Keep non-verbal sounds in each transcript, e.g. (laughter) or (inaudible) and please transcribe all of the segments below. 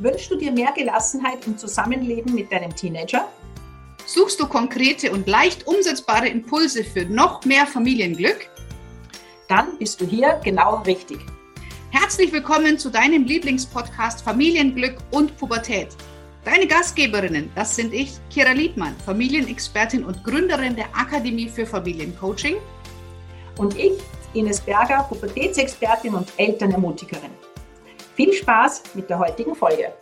Wünschst du dir mehr Gelassenheit im Zusammenleben mit deinem Teenager? Suchst du konkrete und leicht umsetzbare Impulse für noch mehr Familienglück? Dann bist du hier genau richtig. Herzlich willkommen zu deinem Lieblingspodcast Familienglück und Pubertät. Deine Gastgeberinnen, das sind ich, Kira Liebmann, Familienexpertin und Gründerin der Akademie für Familiencoaching. Und ich, Ines Berger, Pubertätsexpertin und Elternermutigerin. Viel Spaß mit der heutigen Folge.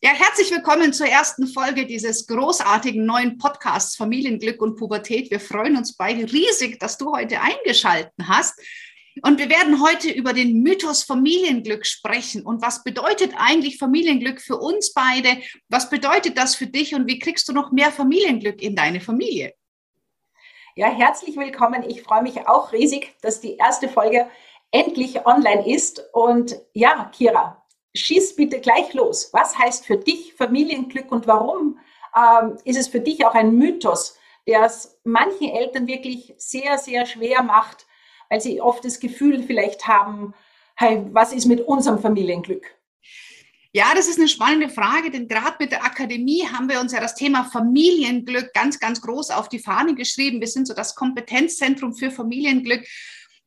Ja, herzlich willkommen zur ersten Folge dieses großartigen neuen Podcasts Familienglück und Pubertät. Wir freuen uns beide riesig, dass du heute eingeschalten hast. Und wir werden heute über den Mythos Familienglück sprechen. Und was bedeutet eigentlich Familienglück für uns beide? Was bedeutet das für dich? Und wie kriegst du noch mehr Familienglück in deine Familie? Ja, herzlich willkommen. Ich freue mich auch riesig, dass die erste Folge endlich online ist. Und ja, Kira, schieß bitte gleich los. Was heißt für dich Familienglück und warum ähm, ist es für dich auch ein Mythos, der es manchen Eltern wirklich sehr, sehr schwer macht, weil sie oft das Gefühl vielleicht haben, hey, was ist mit unserem Familienglück? Ja, das ist eine spannende Frage, denn gerade mit der Akademie haben wir uns ja das Thema Familienglück ganz, ganz groß auf die Fahne geschrieben. Wir sind so das Kompetenzzentrum für Familienglück.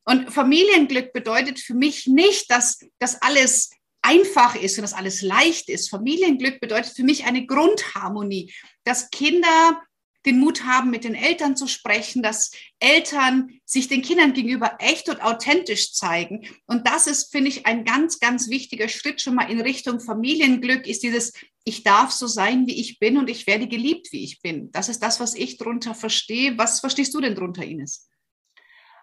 Und Familienglück bedeutet für mich nicht, dass das alles einfach ist und dass alles leicht ist. Familienglück bedeutet für mich eine Grundharmonie, dass Kinder den Mut haben, mit den Eltern zu sprechen, dass Eltern sich den Kindern gegenüber echt und authentisch zeigen. Und das ist, finde ich, ein ganz, ganz wichtiger Schritt schon mal in Richtung Familienglück, ist dieses, ich darf so sein, wie ich bin und ich werde geliebt, wie ich bin. Das ist das, was ich darunter verstehe. Was verstehst du denn darunter, Ines?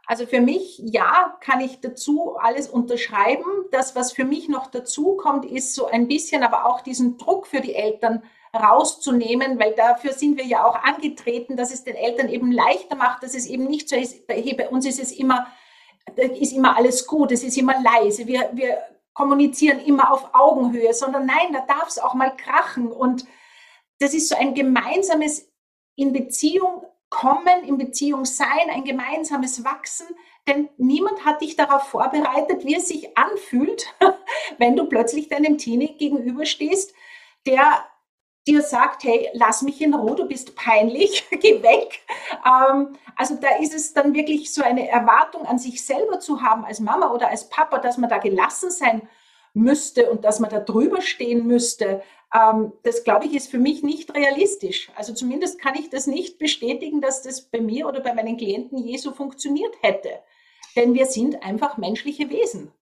Also für mich, ja, kann ich dazu alles unterschreiben. Das, was für mich noch dazu kommt, ist so ein bisschen aber auch diesen Druck für die Eltern rauszunehmen, weil dafür sind wir ja auch angetreten, dass es den Eltern eben leichter macht, dass es eben nicht so ist, bei uns ist es immer, ist immer alles gut, es ist immer leise, wir, wir kommunizieren immer auf Augenhöhe, sondern nein, da darf es auch mal krachen und das ist so ein gemeinsames in Beziehung kommen, in Beziehung sein, ein gemeinsames Wachsen, denn niemand hat dich darauf vorbereitet, wie es sich anfühlt, (laughs) wenn du plötzlich deinem Teenie gegenüberstehst, der dir sagt, hey, lass mich in Ruhe, du bist peinlich, (laughs) geh weg. Ähm, also da ist es dann wirklich so eine Erwartung an sich selber zu haben als Mama oder als Papa, dass man da gelassen sein müsste und dass man da drüber stehen müsste. Ähm, das, glaube ich, ist für mich nicht realistisch. Also zumindest kann ich das nicht bestätigen, dass das bei mir oder bei meinen Klienten je so funktioniert hätte. Denn wir sind einfach menschliche Wesen.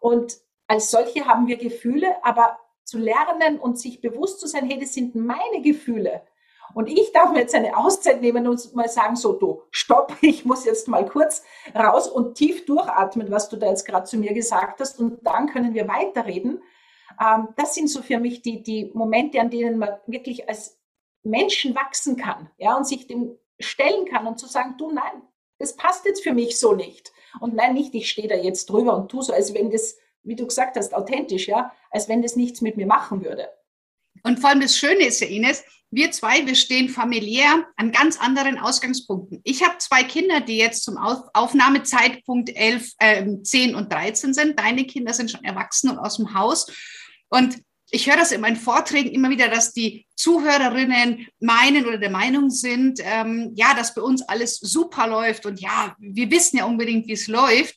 Und als solche haben wir Gefühle, aber zu lernen und sich bewusst zu sein, hey, das sind meine Gefühle. Und ich darf mir jetzt eine Auszeit nehmen und mal sagen, so, du, stopp, (laughs) ich muss jetzt mal kurz raus und tief durchatmen, was du da jetzt gerade zu mir gesagt hast. Und dann können wir weiterreden. Ähm, das sind so für mich die, die Momente, an denen man wirklich als Menschen wachsen kann, ja, und sich dem stellen kann und zu sagen, du, nein, das passt jetzt für mich so nicht. Und nein, nicht, ich stehe da jetzt drüber und tu so, als wenn das wie du gesagt hast, authentisch, ja, als wenn das nichts mit mir machen würde. Und vor allem das Schöne ist ja, Ines, wir zwei, wir stehen familiär an ganz anderen Ausgangspunkten. Ich habe zwei Kinder, die jetzt zum Aufnahmezeitpunkt 11, äh, 10 und 13 sind. Deine Kinder sind schon erwachsen und aus dem Haus. Und ich höre das in meinen Vorträgen immer wieder, dass die Zuhörerinnen meinen oder der Meinung sind, ähm, ja, dass bei uns alles super läuft und ja, wir wissen ja unbedingt, wie es läuft.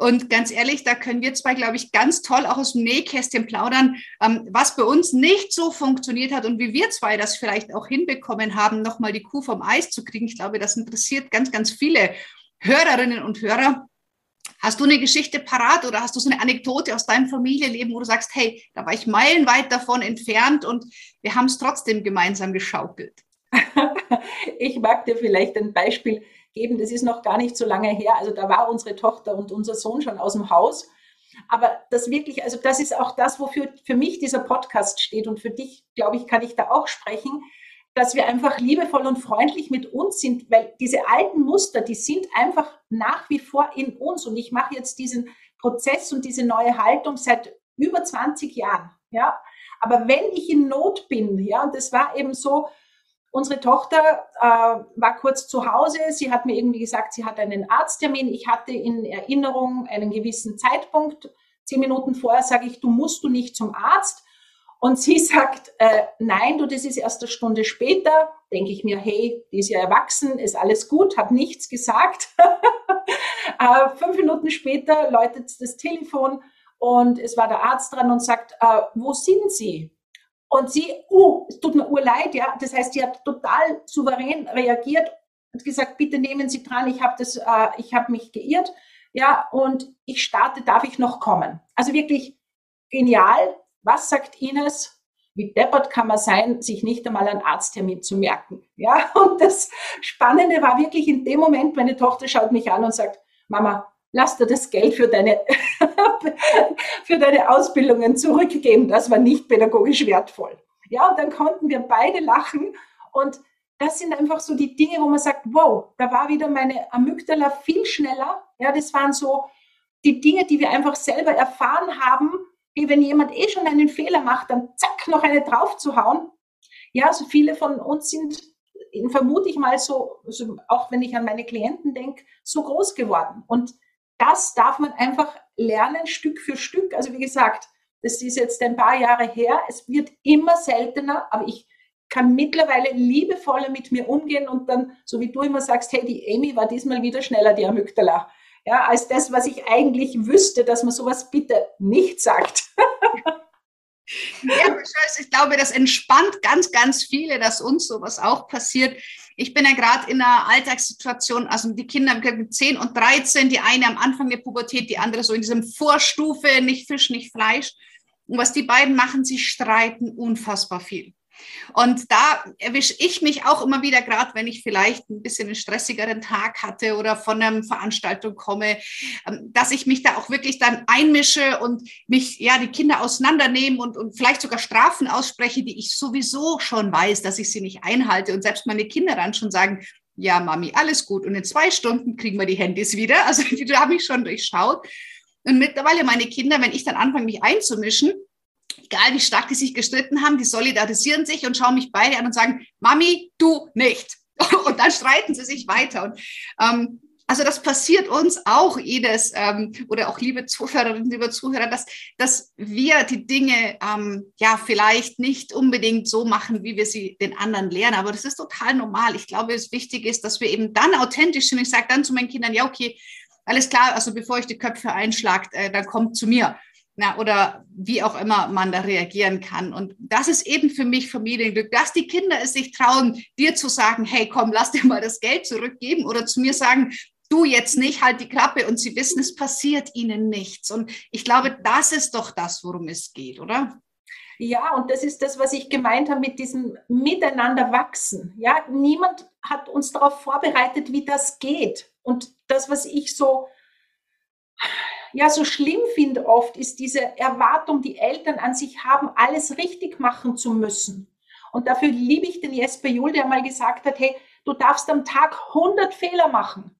Und ganz ehrlich, da können wir zwei, glaube ich, ganz toll auch aus dem Nähkästchen plaudern, ähm, was bei uns nicht so funktioniert hat und wie wir zwei das vielleicht auch hinbekommen haben, nochmal die Kuh vom Eis zu kriegen. Ich glaube, das interessiert ganz, ganz viele Hörerinnen und Hörer. Hast du eine Geschichte parat oder hast du so eine Anekdote aus deinem Familienleben, wo du sagst, hey, da war ich meilenweit davon entfernt und wir haben es trotzdem gemeinsam geschaukelt? (laughs) ich mag dir vielleicht ein Beispiel geben. Das ist noch gar nicht so lange her. Also da war unsere Tochter und unser Sohn schon aus dem Haus. Aber das wirklich, also das ist auch das, wofür für mich dieser Podcast steht. Und für dich, glaube ich, kann ich da auch sprechen, dass wir einfach liebevoll und freundlich mit uns sind, weil diese alten Muster, die sind einfach nach wie vor in uns. Und ich mache jetzt diesen Prozess und diese neue Haltung seit über 20 Jahren. Ja, aber wenn ich in Not bin, ja, und das war eben so, Unsere Tochter äh, war kurz zu Hause. Sie hat mir irgendwie gesagt, sie hat einen Arzttermin. Ich hatte in Erinnerung einen gewissen Zeitpunkt. Zehn Minuten vorher sage ich, du musst du nicht zum Arzt. Und sie (laughs) sagt, äh, nein, du, das ist erst eine Stunde später. Denke ich mir, hey, die ist ja erwachsen, ist alles gut, habe nichts gesagt. (laughs) äh, fünf Minuten später läutet das Telefon und es war der Arzt dran und sagt, äh, wo sind Sie? Und sie, uh, es tut mir urleid, ja. Das heißt, sie hat total souverän reagiert und gesagt, bitte nehmen Sie dran, ich habe das, äh, ich habe mich geirrt, ja, und ich starte, darf ich noch kommen? Also wirklich genial. Was sagt Ines? Wie deppert kann man sein, sich nicht einmal einen Arzttermin zu merken? Ja, (laughs) und das Spannende war wirklich in dem Moment, meine Tochter schaut mich an und sagt, Mama, lass dir das Geld für deine, (laughs) für deine Ausbildungen zurückgeben. Das war nicht pädagogisch wertvoll. Ja, und dann konnten wir beide lachen. Und das sind einfach so die Dinge, wo man sagt, wow, da war wieder meine Amygdala viel schneller. Ja, das waren so die Dinge, die wir einfach selber erfahren haben, wie wenn jemand eh schon einen Fehler macht, dann zack, noch eine drauf zu hauen. Ja, so viele von uns sind, vermute ich mal so, so auch wenn ich an meine Klienten denke, so groß geworden. Und das darf man einfach lernen, Stück für Stück. Also wie gesagt, das ist jetzt ein paar Jahre her. Es wird immer seltener, aber ich kann mittlerweile liebevoller mit mir umgehen und dann, so wie du immer sagst, hey, die Amy war diesmal wieder schneller, die Amygdala. Ja, als das, was ich eigentlich wüsste, dass man sowas bitte nicht sagt. (laughs) Ja, ich glaube, das entspannt ganz, ganz viele, dass uns sowas auch passiert. Ich bin ja gerade in einer Alltagssituation, also die Kinder mit 10 und 13, die eine am Anfang der Pubertät, die andere so in diesem Vorstufe, nicht Fisch, nicht Fleisch. Und was die beiden machen, sie streiten unfassbar viel. Und da erwische ich mich auch immer wieder, gerade wenn ich vielleicht ein bisschen einen stressigeren Tag hatte oder von einer Veranstaltung komme, ähm, dass ich mich da auch wirklich dann einmische und mich, ja, die Kinder auseinandernehmen und, und vielleicht sogar Strafen ausspreche, die ich sowieso schon weiß, dass ich sie nicht einhalte. Und selbst meine Kinder dann schon sagen, ja, Mami, alles gut. Und in zwei Stunden kriegen wir die Handys wieder. (laughs) Also die habe ich schon durchschaut. Und mittlerweile meine Kinder, wenn ich dann anfange, mich einzumischen, egal wie stark die sich gestritten haben, die solidarisieren sich und schauen mich beide an und sagen, Mami, du nicht. (laughs) Und dann streiten sie sich weiter. Und ähm, also das passiert uns auch jedes ähm, oder auch liebe Zuhörerinnen, liebe Zuhörer, dass, dass wir die Dinge ähm, ja vielleicht nicht unbedingt so machen, wie wir sie den anderen lernen. Aber das ist total normal. Ich glaube, es wichtig ist, dass wir eben dann authentisch sind. Ich sage dann zu meinen Kindern, ja, okay, alles klar, also bevor ich die Köpfe einschlagt, äh, dann kommt zu mir na, oder wie auch immer man da reagieren kann. Und das ist eben für mich Familienglück, dass die Kinder es sich trauen, dir zu sagen, hey, komm, lass dir mal das Geld zurückgeben oder zu mir sagen, du jetzt nicht, halt die Klappe und sie wissen, es passiert ihnen nichts. Und ich glaube, das ist doch das, worum es geht, oder? Ja, und das ist das, was ich gemeint habe mit diesem Miteinander wachsen. Ja, niemand hat uns darauf vorbereitet, wie das geht. Und das, was ich so ja so schlimm finde oft, ist diese Erwartung, die Eltern an sich haben, alles richtig machen zu müssen. Und dafür liebe ich den Jesper Juhl, der mal gesagt hat, hey, du darfst am Tag 100 Fehler machen.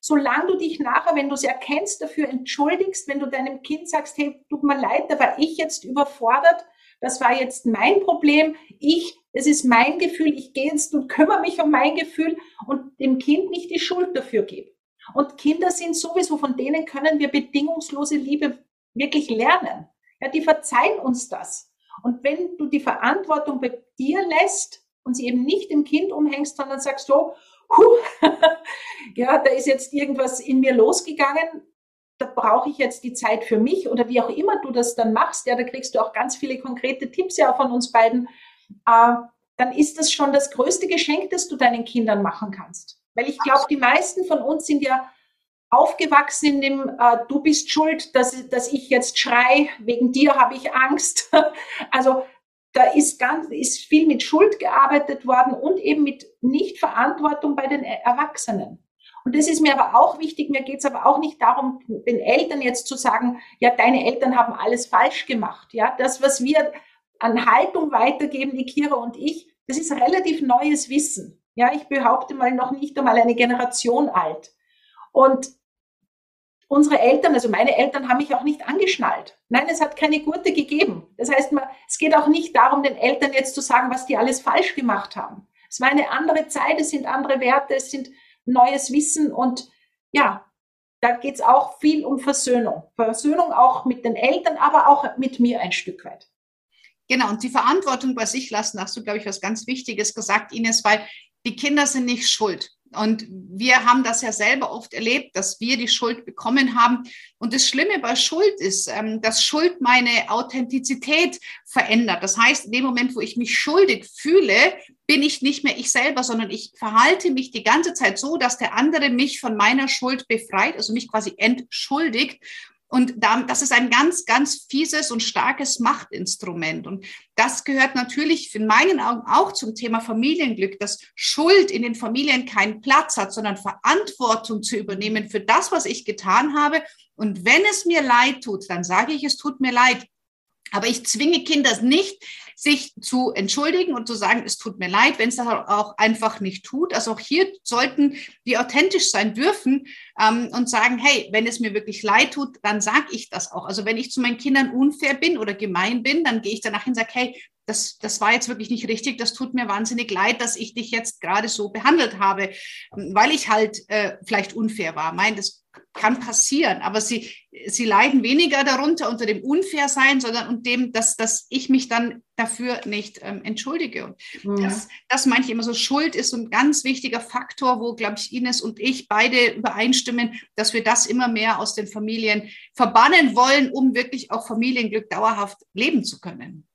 Solange du dich nachher, wenn du es erkennst, dafür entschuldigst, wenn du deinem Kind sagst, hey, tut mir leid, da war ich jetzt überfordert, das war jetzt mein Problem, ich, es ist mein Gefühl, ich gehe jetzt und kümmere mich um mein Gefühl und dem Kind nicht die Schuld dafür gebe. Und Kinder sind sowieso, von denen können wir bedingungslose Liebe wirklich lernen. Ja, die verzeihen uns das. Und wenn du die Verantwortung bei dir lässt und sie eben nicht im Kind umhängst, sondern sagst so, huh, (laughs) ja, da ist jetzt irgendwas in mir losgegangen, da brauche ich jetzt die Zeit für mich oder wie auch immer du das dann machst, ja, da kriegst du auch ganz viele konkrete Tipps ja von uns beiden, äh, dann ist das schon das größte Geschenk, das du deinen Kindern machen kannst. Weil ich glaube, die meisten von uns sind ja aufgewachsen in dem, äh, du bist schuld, dass, dass ich jetzt schrei, wegen dir habe ich Angst. (laughs) also da ist ganz, ist viel mit Schuld gearbeitet worden und eben mit Nichtverantwortung bei den Erwachsenen. Und das ist mir aber auch wichtig. Mir geht es aber auch nicht darum, den Eltern jetzt zu sagen, ja, deine Eltern haben alles falsch gemacht. Ja, das, was wir an Haltung weitergeben, die Kira und ich, das ist relativ neues Wissen. Ja, ich behaupte mal noch nicht einmal eine Generation alt. Und unsere Eltern, also meine Eltern haben mich auch nicht angeschnallt. Nein, es hat keine Gurte gegeben. Das heißt, es geht auch nicht darum, den Eltern jetzt zu sagen, was die alles falsch gemacht haben. Es war eine andere Zeit, es sind andere Werte, es sind neues Wissen und ja, da geht es auch viel um Versöhnung. Versöhnung auch mit den Eltern, aber auch mit mir ein Stück weit. Genau, und die Verantwortung bei sich lassen, hast du, glaube ich, was ganz Wichtiges gesagt, Ines, weil die Kinder sind nicht schuld. Und wir haben das ja selber oft erlebt, dass wir die Schuld bekommen haben. Und das Schlimme bei Schuld ist, ähm, dass Schuld meine Authentizität verändert. Das heißt, in dem Moment, wo ich mich schuldig fühle, bin ich nicht mehr ich selber, sondern ich verhalte mich die ganze Zeit so, dass der andere mich von meiner Schuld befreit, also mich quasi entschuldigt. Und das ist ein ganz, ganz fieses und starkes Machtinstrument. Und das gehört natürlich in meinen Augen auch zum Thema Familienglück, dass Schuld in den Familien keinen Platz hat, sondern Verantwortung zu übernehmen für das, was ich getan habe. Und wenn es mir leid tut, dann sage ich, es tut mir leid. Aber ich zwinge Kinder nicht, sich zu entschuldigen und zu sagen, es tut mir leid, wenn es das auch einfach nicht tut. Also auch hier sollten die authentisch sein dürfen ähm, und sagen, hey, wenn es mir wirklich leid tut, dann sage ich das auch. Also wenn ich zu meinen Kindern unfair bin oder gemein bin, dann gehe ich danach hin und sage, hey, das, das war jetzt wirklich nicht richtig, das tut mir wahnsinnig leid, dass ich dich jetzt gerade so behandelt habe, weil ich halt äh, vielleicht unfair war. Mein, das kann passieren, aber sie, sie leiden weniger darunter unter dem Unfairsein, sondern unter dem, dass, dass ich mich dann dafür nicht ähm, entschuldige. Und mhm. das, das manche immer so Schuld ist ein ganz wichtiger Faktor, wo, glaube ich, Ines und ich beide übereinstimmen, dass wir das immer mehr aus den Familien verbannen wollen, um wirklich auch Familienglück dauerhaft leben zu können.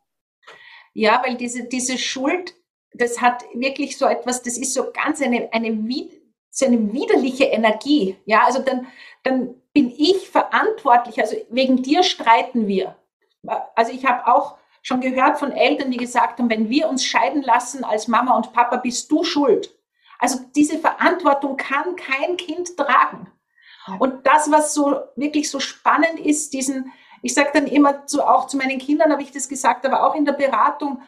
Ja, weil diese, diese Schuld, das hat wirklich so etwas, das ist so ganz eine, eine, so eine widerliche Energie. Ja, also dann, dann bin ich verantwortlich. Also wegen dir streiten wir. Also ich habe auch schon gehört von Eltern, die gesagt haben, wenn wir uns scheiden lassen als Mama und Papa, bist du schuld. Also diese Verantwortung kann kein Kind tragen. Und das, was so wirklich so spannend ist, diesen, ich sage dann immer zu, auch zu meinen Kindern, habe ich das gesagt, aber auch in der Beratung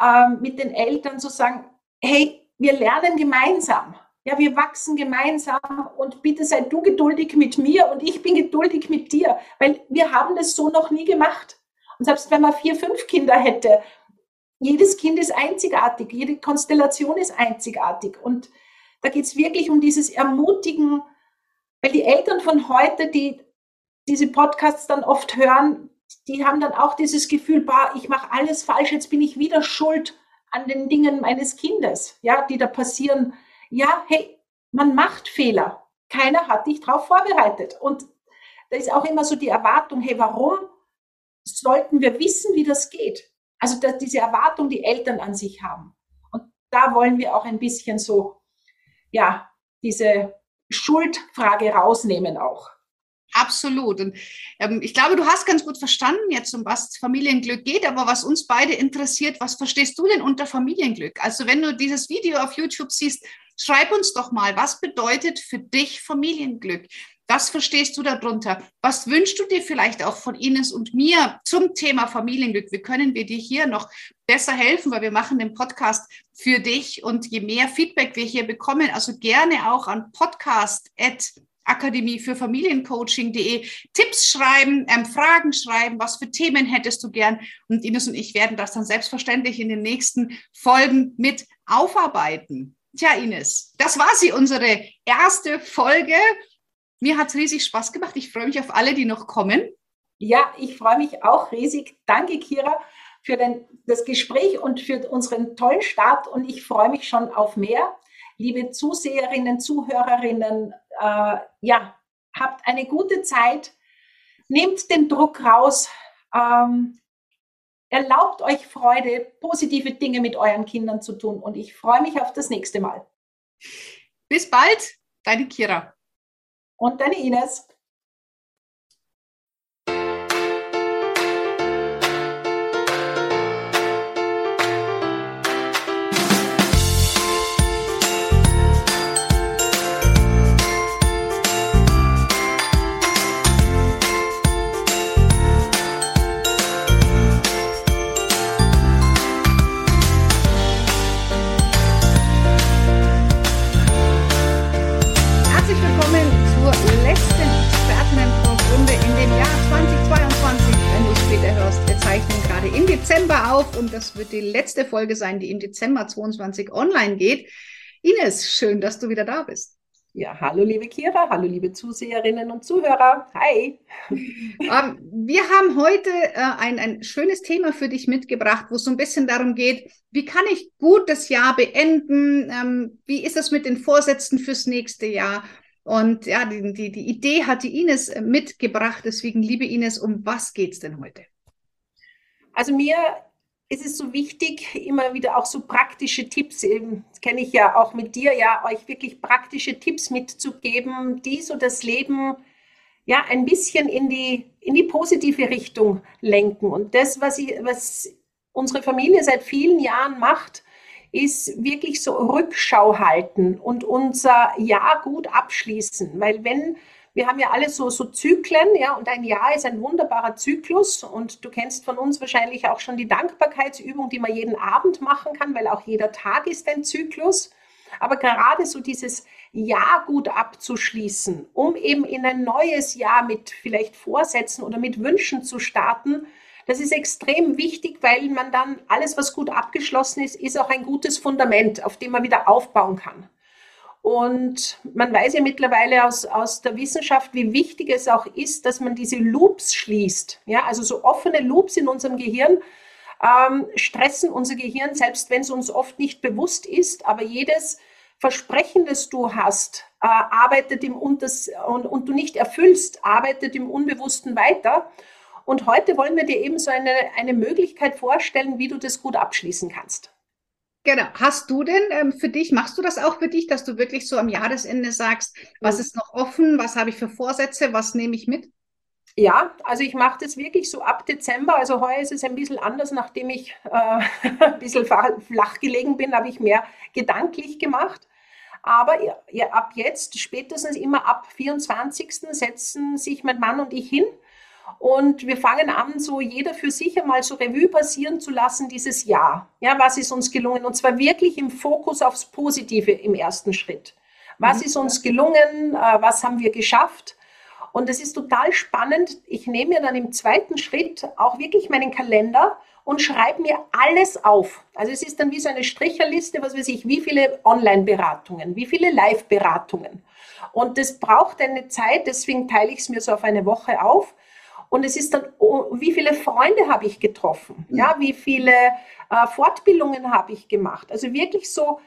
äh, mit den Eltern zu sagen, hey, wir lernen gemeinsam. Ja, wir wachsen gemeinsam und bitte sei du geduldig mit mir und ich bin geduldig mit dir, weil wir haben das so noch nie gemacht. Und selbst wenn man vier, fünf Kinder hätte, jedes Kind ist einzigartig, jede Konstellation ist einzigartig. Und da geht es wirklich um dieses Ermutigen, weil die Eltern von heute, die diese Podcasts dann oft hören, die haben dann auch dieses Gefühl, bah, ich mache alles falsch, jetzt bin ich wieder schuld an den Dingen meines Kindes, ja, die da passieren. Ja, hey, man macht Fehler. Keiner hat dich darauf vorbereitet. Und da ist auch immer so die Erwartung, hey, warum sollten wir wissen, wie das geht? Also dass diese Erwartung, die Eltern an sich haben. Und da wollen wir auch ein bisschen so, ja, diese Schuldfrage rausnehmen auch. Absolut. Und ähm, ich glaube, du hast ganz gut verstanden jetzt, um was Familienglück geht, aber was uns beide interessiert, was verstehst du denn unter Familienglück? Also wenn du dieses Video auf YouTube siehst, schreib uns doch mal, was bedeutet für dich Familienglück? Was verstehst du darunter? Was wünschst du dir vielleicht auch von Ines und mir zum Thema Familienglück? Wie können wir dir hier noch besser helfen? Weil wir machen den Podcast für dich und je mehr Feedback wir hier bekommen, also gerne auch an podcast@ Akademie für Familiencoaching.de Tipps schreiben, ähm, Fragen schreiben, was für Themen hättest du gern? Und Ines und ich werden das dann selbstverständlich in den nächsten Folgen mit aufarbeiten. Tja, Ines, das war sie, unsere erste Folge. Mir hat es riesig Spaß gemacht. Ich freue mich auf alle, die noch kommen. Ja, ich freue mich auch riesig. Danke, Kira, für den, das Gespräch und für unseren tollen Start. Und ich freue mich schon auf mehr liebe Zuseherinnen, Zuhörerinnen, äh, ja, habt eine gute Zeit, nehmt den Druck raus, ähm, erlaubt euch Freude, positive Dinge mit euren Kindern zu tun und ich freue mich auf das nächste Mal. Bis bald, deine Kira. Und deine Ines. Dezember auf und das wird die letzte Folge sein, die im Dezember 22 online geht. Ines, schön, dass du wieder da bist. Ja, hallo liebe Kira, hallo liebe Zuseherinnen und Zuhörer. Hi. (laughs) Ähm, wir haben heute äh, ein, ein schönes Thema für dich mitgebracht, wo es so ein bisschen darum geht, wie kann ich gut das Jahr beenden? Ähm, wie ist es mit den Vorsätzen fürs nächste Jahr? Und ja, die, die, die Idee hat die Ines äh, mitgebracht. Deswegen, liebe Ines, um was geht es denn heute? Also mir ist es so wichtig, immer wieder auch so praktische Tipps, eben, das kenne ich ja auch mit dir, ja, euch wirklich praktische Tipps mitzugeben, die so das Leben ja ein bisschen in die, in die positive Richtung lenken. Und das, was, ich, was unsere Familie seit vielen Jahren macht, ist wirklich so Rückschau halten und unser Jahr gut abschließen. Weil wenn wir haben ja alle so, so Zyklen, ja, und ein Jahr ist ein wunderbarer Zyklus. Und du kennst von uns wahrscheinlich auch schon die Dankbarkeitsübung, die man jeden Abend machen kann, weil auch jeder Tag ist ein Zyklus. Aber gerade so dieses Jahr gut abzuschließen, um eben in ein neues Jahr mit vielleicht Vorsätzen oder mit Wünschen zu starten, das ist extrem wichtig, weil man dann alles, was gut abgeschlossen ist, ist auch ein gutes Fundament, auf dem man wieder aufbauen kann. Und man weiß ja mittlerweile aus, aus der Wissenschaft, wie wichtig es auch ist, dass man diese Loops schließt. Ja, also so offene Loops in unserem Gehirn ähm, stressen unser Gehirn, selbst wenn es uns oft nicht bewusst ist. Aber jedes Versprechen, das du hast, äh, arbeitet im Unters und, und du nicht erfüllst, arbeitet im Unbewussten weiter. Und heute wollen wir dir eben so eine, eine Möglichkeit vorstellen, wie du das gut abschließen kannst. Genau. Hast du denn ähm, für dich, machst du das auch für dich, dass du wirklich so am Jahresende sagst, was ist noch offen, was habe ich für Vorsätze, was nehme ich mit? Ja, also ich mache das wirklich so ab Dezember. Also heuer ist es ein bisschen anders, nachdem ich äh, (laughs) ein bisschen flach gelegen bin, habe ich mehr gedanklich gemacht. Aber ja, ab jetzt, spätestens immer ab 24. setzen sich mein Mann und ich hin und wir fangen an, so jeder für sich einmal so Revue passieren zu lassen dieses Jahr. Ja, was ist uns gelungen? Und zwar wirklich im Fokus aufs Positive im ersten Schritt. Was mhm. ist uns gelungen? Äh, was haben wir geschafft? Und es ist total spannend. Ich nehme mir dann im zweiten Schritt auch wirklich meinen Kalender und schreibe mir alles auf. Also es ist dann wie so eine Stricherliste, was weiß ich, wie viele Online-Beratungen, wie viele Live-Beratungen. Und das braucht eine Zeit, deswegen teile ich es mir so auf eine Woche auf. Und es ist dann, oh, wie viele Freunde habe ich getroffen? Ja, wie viele äh, Fortbildungen habe ich gemacht? Also wirklich so,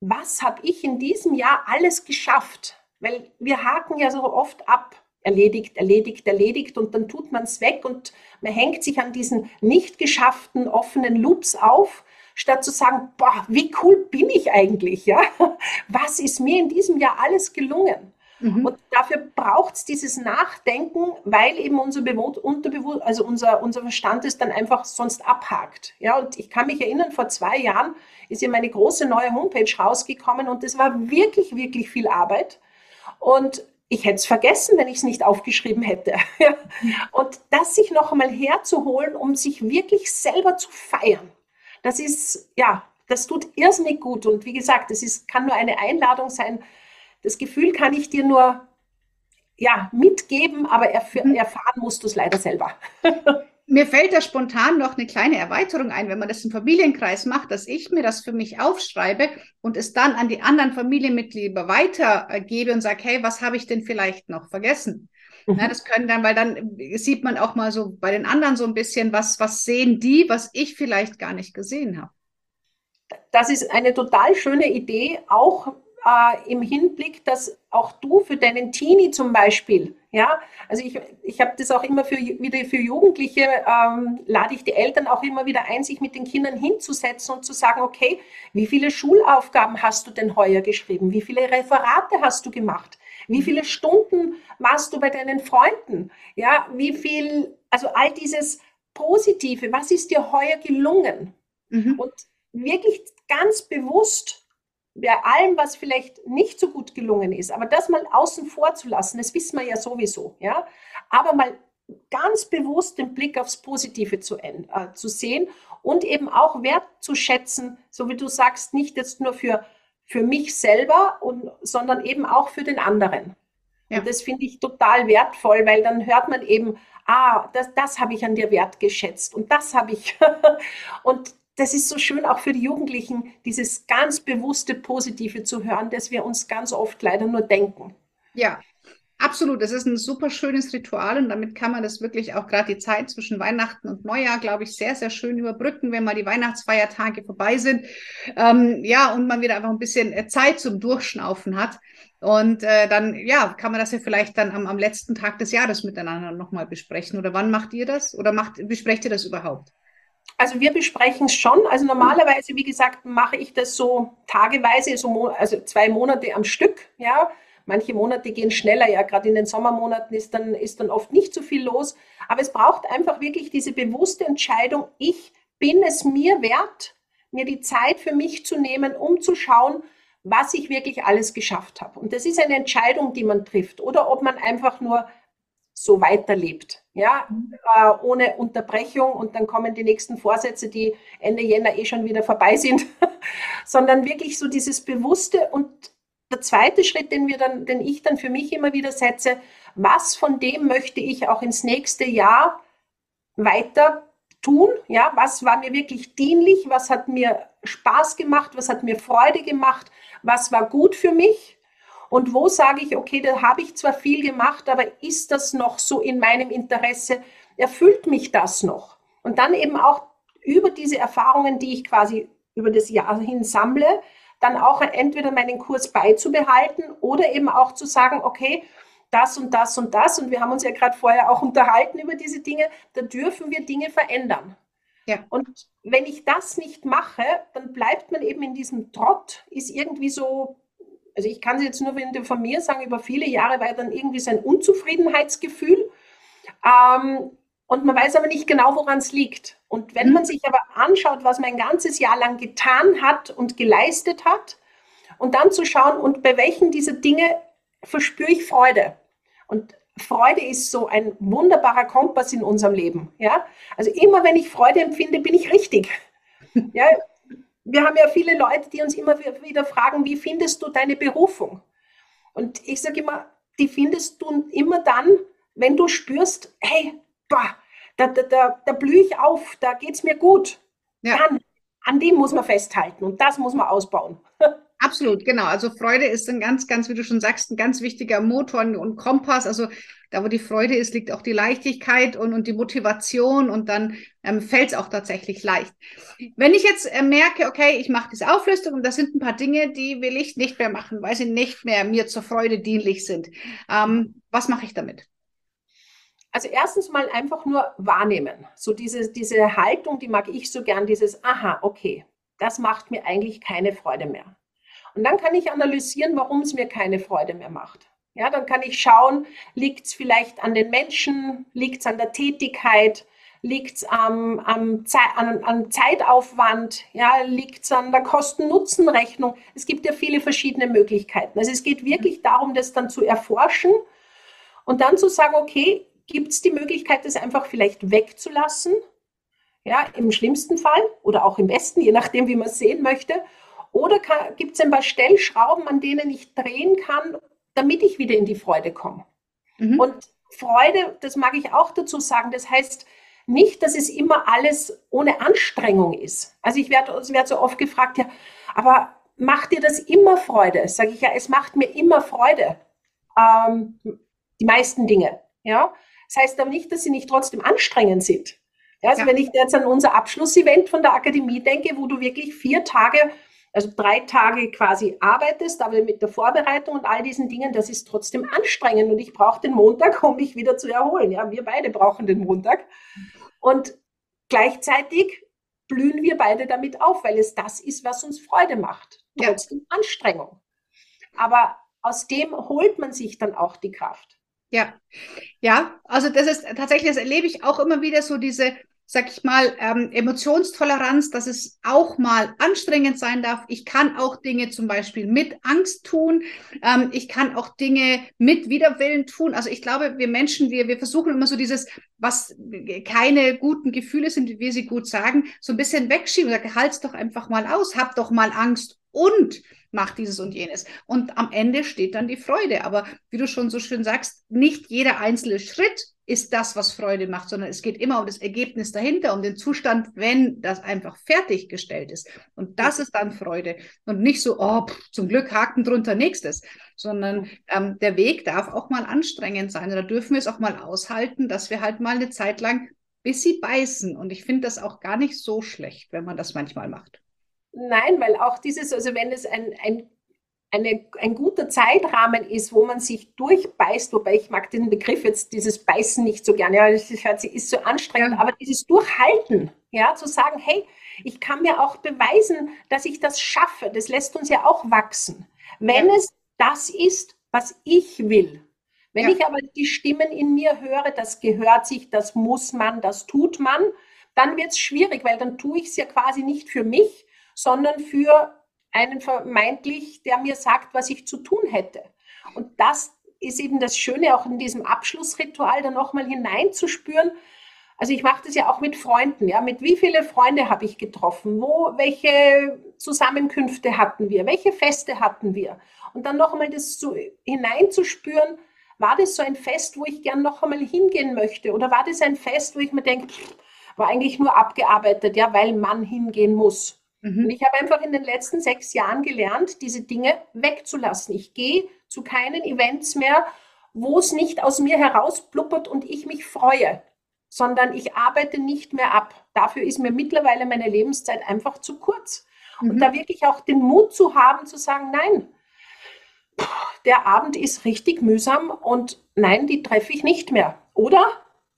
was habe ich in diesem Jahr alles geschafft? Weil wir haken ja so oft ab, erledigt, erledigt, erledigt und dann tut man es weg und man hängt sich an diesen nicht geschafften offenen Loops auf, statt zu sagen, boah, wie cool bin ich eigentlich, ja? (laughs) Was ist mir in diesem Jahr alles gelungen? Mhm. Und dafür braucht es dieses Nachdenken, weil eben unser Unterbewusst, also unser, unser Verstand es dann einfach sonst abhakt. Ja, und ich kann mich erinnern, vor zwei Jahren ist ja meine große neue Homepage rausgekommen und das war wirklich, wirklich viel Arbeit. Und ich hätte es vergessen, wenn ich es nicht aufgeschrieben hätte. (laughs) und das sich noch einmal herzuholen, um sich wirklich selber zu feiern, das ist, ja, das tut irrsinnig gut. Und wie gesagt, es kann nur eine Einladung sein, das Gefühl kann ich dir nur ja, mitgeben, aber erf mhm. erfahren musst du es leider selber. (laughs) Mir fällt da spontan noch eine kleine Erweiterung ein, wenn man das im Familienkreis macht, dass ich mir das für mich aufschreibe und es dann an die anderen Familienmitglieder weitergebe und sage, hey, was habe ich denn vielleicht noch vergessen? Mhm. Ja, das können dann, weil dann sieht man auch mal so bei den anderen so ein bisschen, was, was sehen die, was ich vielleicht gar nicht gesehen habe. Das ist eine total schöne Idee, auch äh, im Hinblick, dass auch du für deinen Teenie zum Beispiel, ja, also ich, ich habe das auch immer für, wieder für Jugendliche, ähm, lade ich die Eltern auch immer wieder ein, sich mit den Kindern hinzusetzen und zu sagen, okay, wie viele Schulaufgaben hast du denn heuer geschrieben? Wie viele Referate hast du gemacht? Wie viele Stunden warst du bei deinen Freunden? Ja, wie viel, also all dieses Positive, was ist dir heuer gelungen? Mhm. Und wirklich ganz bewusst bei allem, was vielleicht nicht so gut gelungen ist, aber das mal außen vor zu lassen, das wissen wir ja sowieso, ja, aber mal ganz bewusst den Blick aufs Positive zu, äh, zu sehen und eben auch wertzuschätzen, so wie du sagst, nicht jetzt nur für, für mich selber, und, sondern eben auch für den anderen. Ja. Und das finde ich total wertvoll, weil dann hört man eben ah, das, das habe ich an dir wertgeschätzt und das habe ich. (laughs) und das ist so schön auch für die Jugendlichen, dieses ganz bewusste Positive zu hören, dass wir uns ganz oft leider nur denken. Ja, Absolut, das ist ein super schönes Ritual und damit kann man das wirklich auch gerade die Zeit zwischen Weihnachten und Neujahr, glaube ich, sehr, sehr schön überbrücken, wenn mal die Weihnachtsfeiertage vorbei sind. Ähm, ja, und man wieder einfach ein bisschen äh, Zeit zum Durchschnaufen hat. Und äh, dann, ja, kann man das ja vielleicht dann am, am letzten Tag des Jahres miteinander nochmal besprechen. Oder wann macht ihr das? Oder macht, besprecht ihr das überhaupt? Also wir besprechen es schon. Also normalerweise, wie gesagt, mache ich das so tageweise, so also zwei Monate am Stück, ja Manche Monate gehen schneller, ja, gerade in den Sommermonaten ist dann, ist dann oft nicht so viel los. Aber es braucht einfach wirklich diese bewusste Entscheidung, ich bin es mir wert, mir die Zeit für mich zu nehmen, um zu schauen, was ich wirklich alles geschafft habe. Und das ist eine Entscheidung, die man trifft. Oder ob man einfach nur so weiterlebt, ja, äh, ohne Unterbrechung und dann kommen die nächsten Vorsätze, die Ende Jänner eh schon wieder vorbei sind, (laughs) sondern wirklich so dieses Bewusste und der zweite Schritt, den wir dann, den ich dann für mich immer wieder setze, was von dem möchte ich auch ins nächste Jahr weiter tun? Ja, was war mir wirklich dienlich? Was hat mir Spaß gemacht? Was hat mir Freude gemacht? Was war gut für mich? Und wo sage ich, okay, da habe ich zwar viel gemacht, aber ist das noch so in meinem Interesse? Erfüllt mich das noch? Und dann eben auch über diese Erfahrungen, die ich quasi über das Jahr hin sammle, dann auch entweder meinen Kurs beizubehalten oder eben auch zu sagen, okay, das und das und das, und wir haben uns ja gerade vorher auch unterhalten über diese Dinge, da dürfen wir Dinge verändern. Ja. Und wenn ich das nicht mache, dann bleibt man eben in diesem Trott, ist irgendwie so, also ich kann es jetzt nur von mir sagen, über viele Jahre war dann irgendwie so ein Unzufriedenheitsgefühl. Ähm, und man weiß aber nicht genau, woran es liegt. Und wenn man sich aber anschaut, was man ein ganzes Jahr lang getan hat und geleistet hat, und dann zu schauen, und bei welchen dieser Dinge verspüre ich Freude. Und Freude ist so ein wunderbarer Kompass in unserem Leben. Ja? Also immer wenn ich Freude empfinde, bin ich richtig. (laughs) Ja? Wir haben ja viele Leute, die uns immer wieder fragen, wie findest du deine Berufung? Und ich sage immer, die findest du immer dann, wenn du spürst, hey, bah, da, da, da, da blühe ich auf, da geht es mir gut. Ja. Dann, an dem muss man festhalten und das muss man ausbauen. (laughs) Absolut, genau. Also Freude ist ein ganz, ganz, wie du schon sagst, ein ganz wichtiger Motor und Kompass. Also da, wo die Freude ist, liegt auch die Leichtigkeit und, und die Motivation und dann ähm, fällt es auch tatsächlich leicht. Wenn ich jetzt äh, merke, okay, ich mache diese Auflistung und das sind ein paar Dinge, die will ich nicht mehr machen, weil sie nicht mehr mir zur Freude dienlich sind. Ähm, was mache ich damit? Also erstens mal einfach nur wahrnehmen. So diese, diese Haltung, die mag ich so gern, dieses, aha, okay, das macht mir eigentlich keine Freude mehr. Und dann kann ich analysieren, warum es mir keine Freude mehr macht. Ja, dann kann ich schauen, liegt es vielleicht an den Menschen, liegt es an der Tätigkeit, liegt es am, am, an, an Zeitaufwand, ja, liegt es an der Kosten-Nutzen-Rechnung. Es gibt ja viele verschiedene Möglichkeiten. Also es geht wirklich darum, das dann zu erforschen und dann zu sagen, okay, gibt es die Möglichkeit, das einfach vielleicht wegzulassen. Ja, im schlimmsten Fall oder auch im besten, je nachdem, wie man es sehen möchte. Oder gibt es ein paar Stellschrauben, an denen ich drehen kann, damit ich wieder in die Freude komme. Mhm. Und Freude, das mag ich auch dazu sagen, das heißt nicht, dass es immer alles ohne Anstrengung ist. Also ich werde werd so oft gefragt, ja, aber macht dir das immer Freude? Sage ich ja, es macht mir immer Freude. Ähm, die meisten Dinge. Ja, das heißt aber nicht, dass sie nicht trotzdem anstrengend sind. Ja, also ja. wenn ich jetzt an unser Abschlussevent von der Akademie denke, wo du wirklich vier Tage, also drei Tage quasi arbeitest, aber mit der Vorbereitung und all diesen Dingen, das ist trotzdem anstrengend und ich brauche den Montag, um mich wieder zu erholen. Ja, wir beide brauchen den Montag. Und gleichzeitig blühen wir beide damit auf, weil es das ist, was uns Freude macht. Trotzdem ja. Anstrengung. Aber aus dem holt man sich dann auch die Kraft. Ja, ja, also das ist tatsächlich, das erlebe ich auch immer wieder so diese, sag ich mal, ähm, Emotionstoleranz, dass es auch mal anstrengend sein darf. Ich kann auch Dinge zum Beispiel mit Angst tun. Ähm, ich kann auch Dinge mit Widerwillen tun. Also ich glaube, wir Menschen, wir, wir versuchen immer so dieses, was keine guten Gefühle sind, wie wir sie gut sagen, so ein bisschen wegschieben. Sag, halt's doch einfach mal aus, hab doch mal Angst und mach dieses und jenes. Und am Ende steht dann die Freude. Aber wie du schon so schön sagst, nicht jeder einzelne Schritt ist das, was Freude macht, sondern es geht immer um das Ergebnis dahinter, um den Zustand, wenn das einfach fertiggestellt ist. Und das ist dann Freude. Und nicht so, oh, pff, zum Glück Haken drunter nächstes, sondern ähm, der Weg darf auch mal anstrengend sein. Und da dürfen wir es auch mal aushalten, dass wir halt mal eine Zeit lang bis sie beißen. Und ich finde das auch gar nicht so schlecht, wenn man das manchmal macht. Nein, weil auch dieses, also wenn es ein, ein eine, ein guter Zeitrahmen ist, wo man sich durchbeißt, wobei ich mag den Begriff jetzt, dieses Beißen nicht so gerne, ja, das ist so anstrengend, aber dieses Durchhalten, ja, zu sagen, hey, ich kann mir auch beweisen, dass ich das schaffe, das lässt uns ja auch wachsen. Wenn ja. es das ist, was ich will. Wenn ja. ich aber die Stimmen in mir höre, das gehört sich, das muss man, das tut man, dann wird es schwierig, weil dann tue ich es ja quasi nicht für mich, sondern für einen vermeintlich, der mir sagt, was ich zu tun hätte. Und das ist eben das Schöne, auch in diesem Abschlussritual da nochmal hineinzuspüren. Also ich mache das ja auch mit Freunden, ja. Mit wie viele Freunde habe ich getroffen? Wo, welche Zusammenkünfte hatten wir? Welche Feste hatten wir? Und dann noch einmal das so hineinzuspüren, war das so ein Fest, wo ich gern noch einmal hingehen möchte? Oder war das ein Fest, wo ich mir denke, war eigentlich nur abgearbeitet, ja, weil man hingehen muss? Mhm. Und ich habe einfach in den letzten sechs Jahren gelernt, diese Dinge wegzulassen. Ich gehe zu keinen Events mehr, wo es nicht aus mir herausblubbert und ich mich freue, sondern ich arbeite nicht mehr ab. Dafür ist mir mittlerweile meine Lebenszeit einfach zu kurz. Mhm. Und da wirklich auch den Mut zu haben, zu sagen, nein, der Abend ist richtig mühsam und nein, die treffe ich nicht mehr. Oder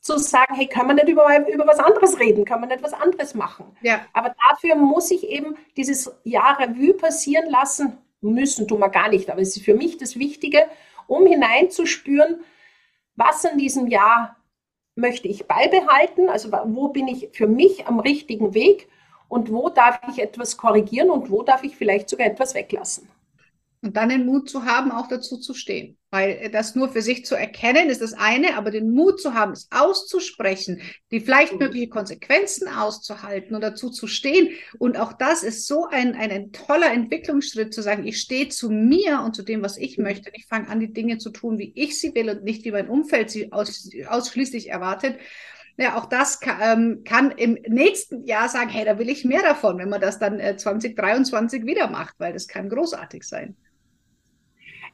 zu sagen, hey, kann man nicht über, über was anderes reden, kann man nicht was anderes machen. Ja. Aber dafür muss ich eben dieses Jahr Revue passieren lassen, müssen tun wir gar nicht, aber es ist für mich das Wichtige, um hineinzuspüren, was in diesem Jahr möchte ich beibehalten, also wo bin ich für mich am richtigen Weg und wo darf ich etwas korrigieren und wo darf ich vielleicht sogar etwas weglassen. Und dann den Mut zu haben, auch dazu zu stehen. Weil äh, das nur für sich zu erkennen, ist das eine, aber den Mut zu haben, es auszusprechen, die vielleicht mögliche Konsequenzen auszuhalten und dazu zu stehen. Und auch das ist so ein, ein, ein toller Entwicklungsschritt, zu sagen, ich stehe zu mir und zu dem, was ich mhm. möchte. Und ich fange an, die Dinge zu tun, wie ich sie will und nicht wie mein Umfeld sie aus, ausschließlich erwartet. Ja, auch das kann, ähm, kann, im nächsten Jahr sagen, hey, da will ich mehr davon, wenn man das dann äh, 2023 wieder macht, weil das kann großartig sein.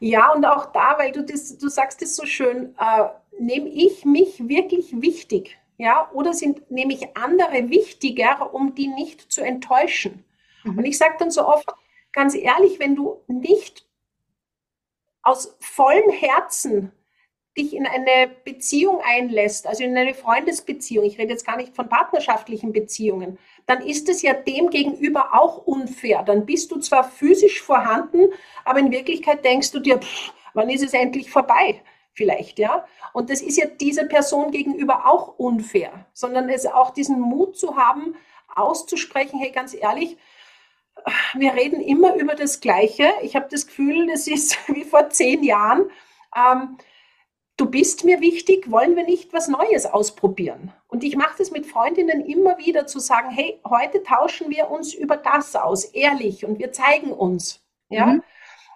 Ja, und auch da, weil du das, du sagst es so schön, äh, nehme ich mich wirklich wichtig? Ja, oder sind, nehme ich andere wichtiger, um die nicht zu enttäuschen? Mhm. Und ich sage dann so oft, ganz ehrlich, wenn du nicht aus vollem Herzen dich in eine Beziehung einlässt, also in eine Freundesbeziehung, ich rede jetzt gar nicht von partnerschaftlichen Beziehungen, dann ist es ja dem gegenüber auch unfair. Dann bist du zwar physisch vorhanden, aber in Wirklichkeit denkst du dir, pff, wann ist es endlich vorbei? Vielleicht, ja. Und das ist ja dieser Person gegenüber auch unfair, sondern es auch diesen Mut zu haben, auszusprechen, hey, ganz ehrlich, wir reden immer über das Gleiche. Ich habe das Gefühl, das ist (laughs) wie vor zehn Jahren. Ähm, du bist mir wichtig, wollen wir nicht was Neues ausprobieren? Und ich mache das mit Freundinnen immer wieder zu sagen, hey, heute tauschen wir uns über das aus, ehrlich, und wir zeigen uns. Ja. Mhm.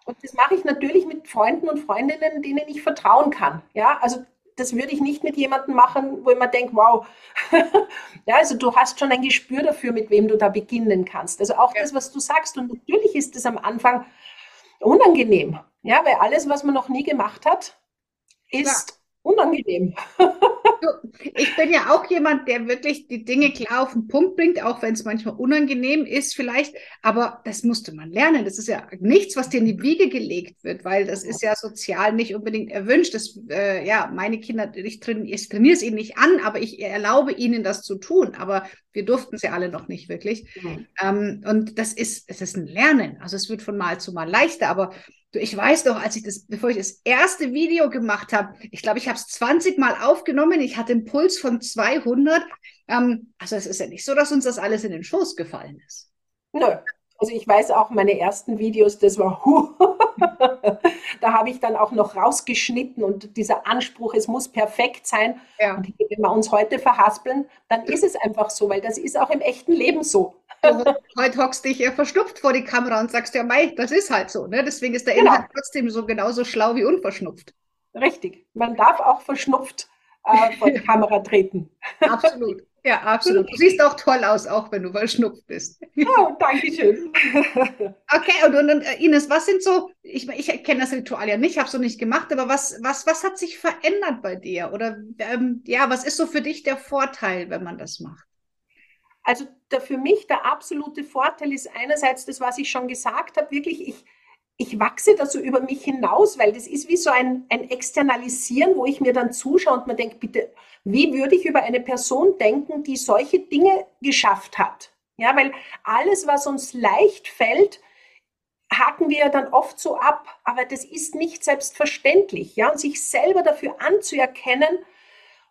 Und das mache ich natürlich mit Freunden und Freundinnen, denen ich vertrauen kann. Ja, also das würde ich nicht mit jemandem machen, wo ich mir denke, wow, (laughs) ja, also du hast schon ein Gespür dafür, mit wem du da beginnen kannst. Also auch ja. das, was du sagst. Und natürlich ist es am Anfang unangenehm, ja, weil alles, was man noch nie gemacht hat, ist ja. unangenehm. (laughs) ich bin ja auch jemand, der wirklich die Dinge klar auf den Punkt bringt, auch wenn es manchmal unangenehm ist vielleicht. Aber das musste man lernen. Das ist ja nichts, was dir in die Wiege gelegt wird, weil das ist ja sozial nicht unbedingt erwünscht. Das, äh, ja, meine Kinder, ich, train, ich trainiere es ihnen nicht an, aber ich erlaube ihnen das zu tun. Aber wir durften es ja alle noch nicht wirklich. Mhm. Ähm, und das ist, es ist ein Lernen. Also es wird von Mal zu Mal leichter, aber ich weiß doch, als ich das, bevor ich das erste Video gemacht habe, ich glaube, ich habe es 20 Mal aufgenommen. Ich hatte einen Puls von 200. Ähm, also es ist ja nicht so, dass uns das alles in den Schoß gefallen ist. Nö. Also ich weiß auch, meine ersten Videos, das war, (laughs) huh, da habe ich dann auch noch rausgeschnitten und dieser Anspruch, es muss perfekt sein. Ja. Und wenn wir uns heute verhaspeln, dann ist es einfach so, weil das ist auch im echten Leben so. heute hockst dich ja verschnupft vor die Kamera und sagst ja, Mei, das ist halt so. Ne? Deswegen ist der genau. Inhalt trotzdem so genauso schlau wie unverschnupft. Richtig. Man darf auch verschnupft äh, vor die (laughs) Kamera treten. Absolut. Ja, absolut. Du siehst auch toll aus, auch wenn du verschnupft bist. Oh, danke schön. (laughs) Okay, und, und, und äh, Ines, was sind so, ich, ich kenne das Ritual ja nicht, habe es so nicht gemacht, aber was, was, was hat sich verändert bei dir? Oder ähm, ja, was ist so für dich der Vorteil, wenn man das macht? Also der, für mich der absolute Vorteil ist einerseits das, was ich schon gesagt habe, wirklich, ich, ich wachse da so über mich hinaus, weil das ist wie so ein, ein Externalisieren, wo ich mir dann zuschaue und mir denke, bitte, wie würde ich über eine Person denken, die solche Dinge geschafft hat? Ja, weil alles, was uns leicht fällt, haken wir dann oft so ab. Aber das ist nicht selbstverständlich. Ja, und sich selber dafür anzuerkennen,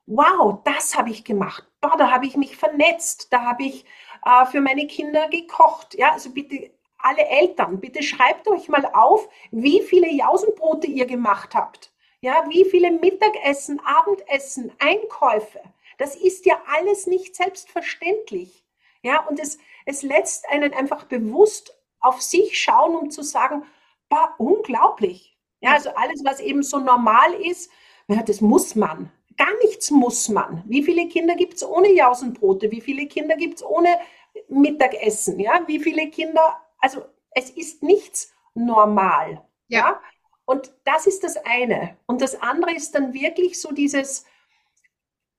wow, das habe ich gemacht. Boah, da habe ich mich vernetzt. Da habe ich äh, für meine Kinder gekocht. Ja, also bitte alle Eltern, bitte schreibt euch mal auf, wie viele Jausenbrote ihr gemacht habt. Ja, wie viele Mittagessen, Abendessen, Einkäufe. Das ist ja alles nicht selbstverständlich. Ja, und es, es lässt einen einfach bewusst auf sich schauen, um zu sagen, bah, unglaublich. Ja, also alles, was eben so normal ist, ja, das muss man. Gar nichts muss man. Wie viele Kinder gibt es ohne Jausenbrote? Wie viele Kinder gibt es ohne Mittagessen? Ja, wie viele Kinder, also es ist nichts normal. Ja. ja. Und das ist das eine. Und das andere ist dann wirklich so dieses,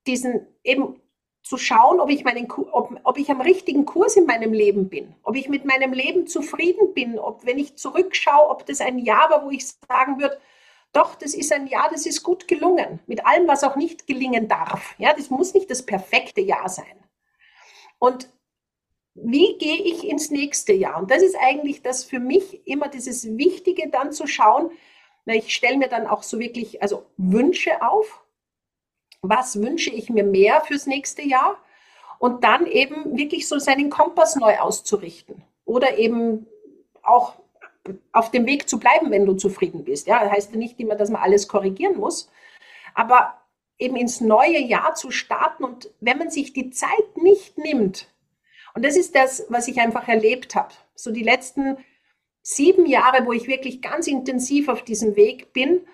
diesen eben zu schauen, ob ich, meinen, ob, ob ich am richtigen Kurs in meinem Leben bin, ob ich mit meinem Leben zufrieden bin, ob wenn ich zurückschaue, ob das ein Jahr war, wo ich sagen würde, doch, das ist ein Jahr, das ist gut gelungen, mit allem, was auch nicht gelingen darf. Ja, das muss nicht das perfekte Jahr sein. Und wie gehe ich ins nächste Jahr? Und das ist eigentlich das für mich immer dieses Wichtige, dann zu schauen, weil ich stelle mir dann auch so wirklich, also Wünsche auf. Was wünsche ich mir mehr fürs nächste Jahr? Und dann eben wirklich so seinen Kompass neu auszurichten. Oder eben auch auf dem Weg zu bleiben, wenn du zufrieden bist. Ja, heißt ja nicht immer, dass man alles korrigieren muss, aber eben ins neue Jahr zu starten und wenn man sich die Zeit nicht nimmt, und das ist das, was ich einfach erlebt habe, so die letzten sieben Jahre, wo ich wirklich ganz intensiv auf diesem Weg bin,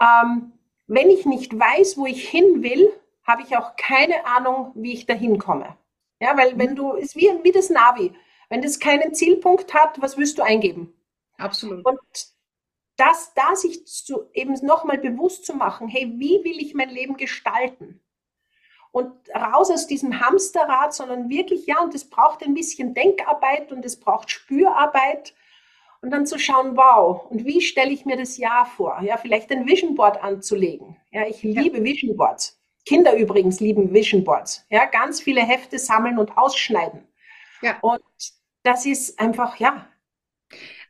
ähm, wenn ich nicht weiß, wo ich hin will, habe ich auch keine Ahnung, wie ich da hinkomme. Ja, weil wenn mhm. du, ist wie, wie das Navi. Wenn das keinen Zielpunkt hat, was willst du eingeben? Absolut. Und das, da sich zu, eben nochmal bewusst zu machen, hey, wie will ich mein Leben gestalten? Und raus aus diesem Hamsterrad, sondern wirklich, ja, und es braucht ein bisschen Denkarbeit und es braucht Spürarbeit. Und dann zu schauen, wow, und wie stelle ich mir das Jahr vor? Ja, vielleicht ein Vision Board anzulegen. Ja, ich liebe ja. Vision Boards. Kinder übrigens lieben Vision Boards. Ja, ganz viele Hefte sammeln und ausschneiden. Ja. Und das ist einfach, ja,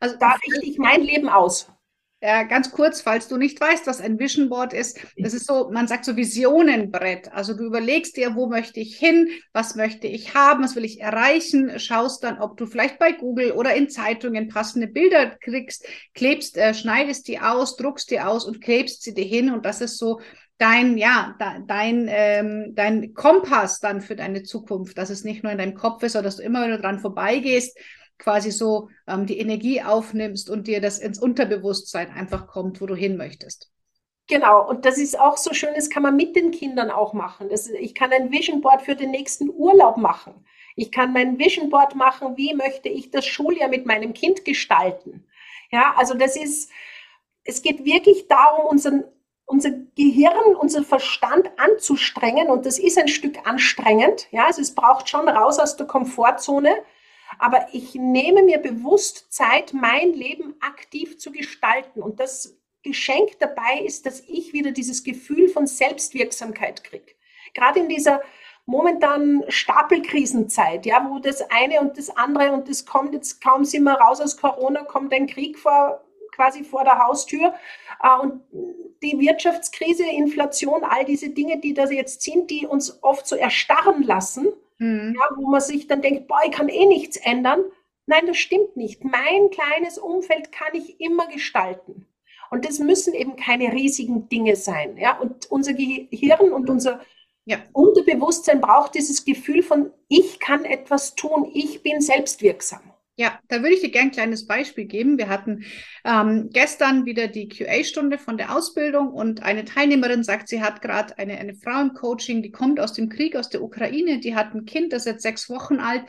also da richte ich mein Leben aus. Ja, ganz kurz, falls du nicht weißt, was ein Vision Board ist, das ist so, man sagt so Visionenbrett. Also du überlegst dir, wo möchte ich hin, was möchte ich haben, was will ich erreichen, schaust dann, ob du vielleicht bei Google oder in Zeitungen passende Bilder kriegst, klebst, äh, schneidest die aus, druckst die aus und klebst sie dir hin und das ist so dein, ja, dein, ähm, dein Kompass dann für deine Zukunft, dass es nicht nur in deinem Kopf ist, sondern dass du immer wieder dran vorbeigehst, quasi so ähm, die Energie aufnimmst und dir das ins Unterbewusstsein einfach kommt, wo du hin möchtest. Genau, und das ist auch so schön, das kann man mit den Kindern auch machen. Das, ich kann ein Vision Board für den nächsten Urlaub machen. Ich kann mein Vision Board machen, wie möchte ich das Schuljahr mit meinem Kind gestalten. Ja, also das ist, es geht wirklich darum, unseren, unser Gehirn, unser Verstand anzustrengen und das ist ein Stück anstrengend. Ja, also es braucht schon raus aus der Komfortzone aber ich nehme mir bewusst Zeit, mein Leben aktiv zu gestalten. Und das Geschenk dabei ist, dass ich wieder dieses Gefühl von Selbstwirksamkeit kriege. Gerade in dieser momentanen Stapelkrisenzeit, ja, wo das eine und das andere und das kommt jetzt kaum sind wir raus aus Corona, kommt ein Krieg vor, quasi vor der Haustür äh, und die Wirtschaftskrise, Inflation, all diese Dinge, die da jetzt sind, die uns oft so erstarren lassen Mhm. Ja, wo man sich dann denkt, boah, ich kann eh nichts ändern. Nein, das stimmt nicht. Mein kleines Umfeld kann ich immer gestalten. Und das müssen eben keine riesigen Dinge sein. Ja? Und unser Gehirn und unser ja. Unterbewusstsein braucht dieses Gefühl von, ich kann etwas tun, ich bin selbstwirksam. Ja, da würde ich dir gerne ein kleines Beispiel geben. Wir hatten ähm, gestern wieder die QA-Stunde von der Ausbildung und eine Teilnehmerin sagt, sie hat gerade eine, eine Frau im Coaching, die kommt aus dem Krieg, aus der Ukraine, die hat ein Kind, das ist jetzt sechs Wochen alt.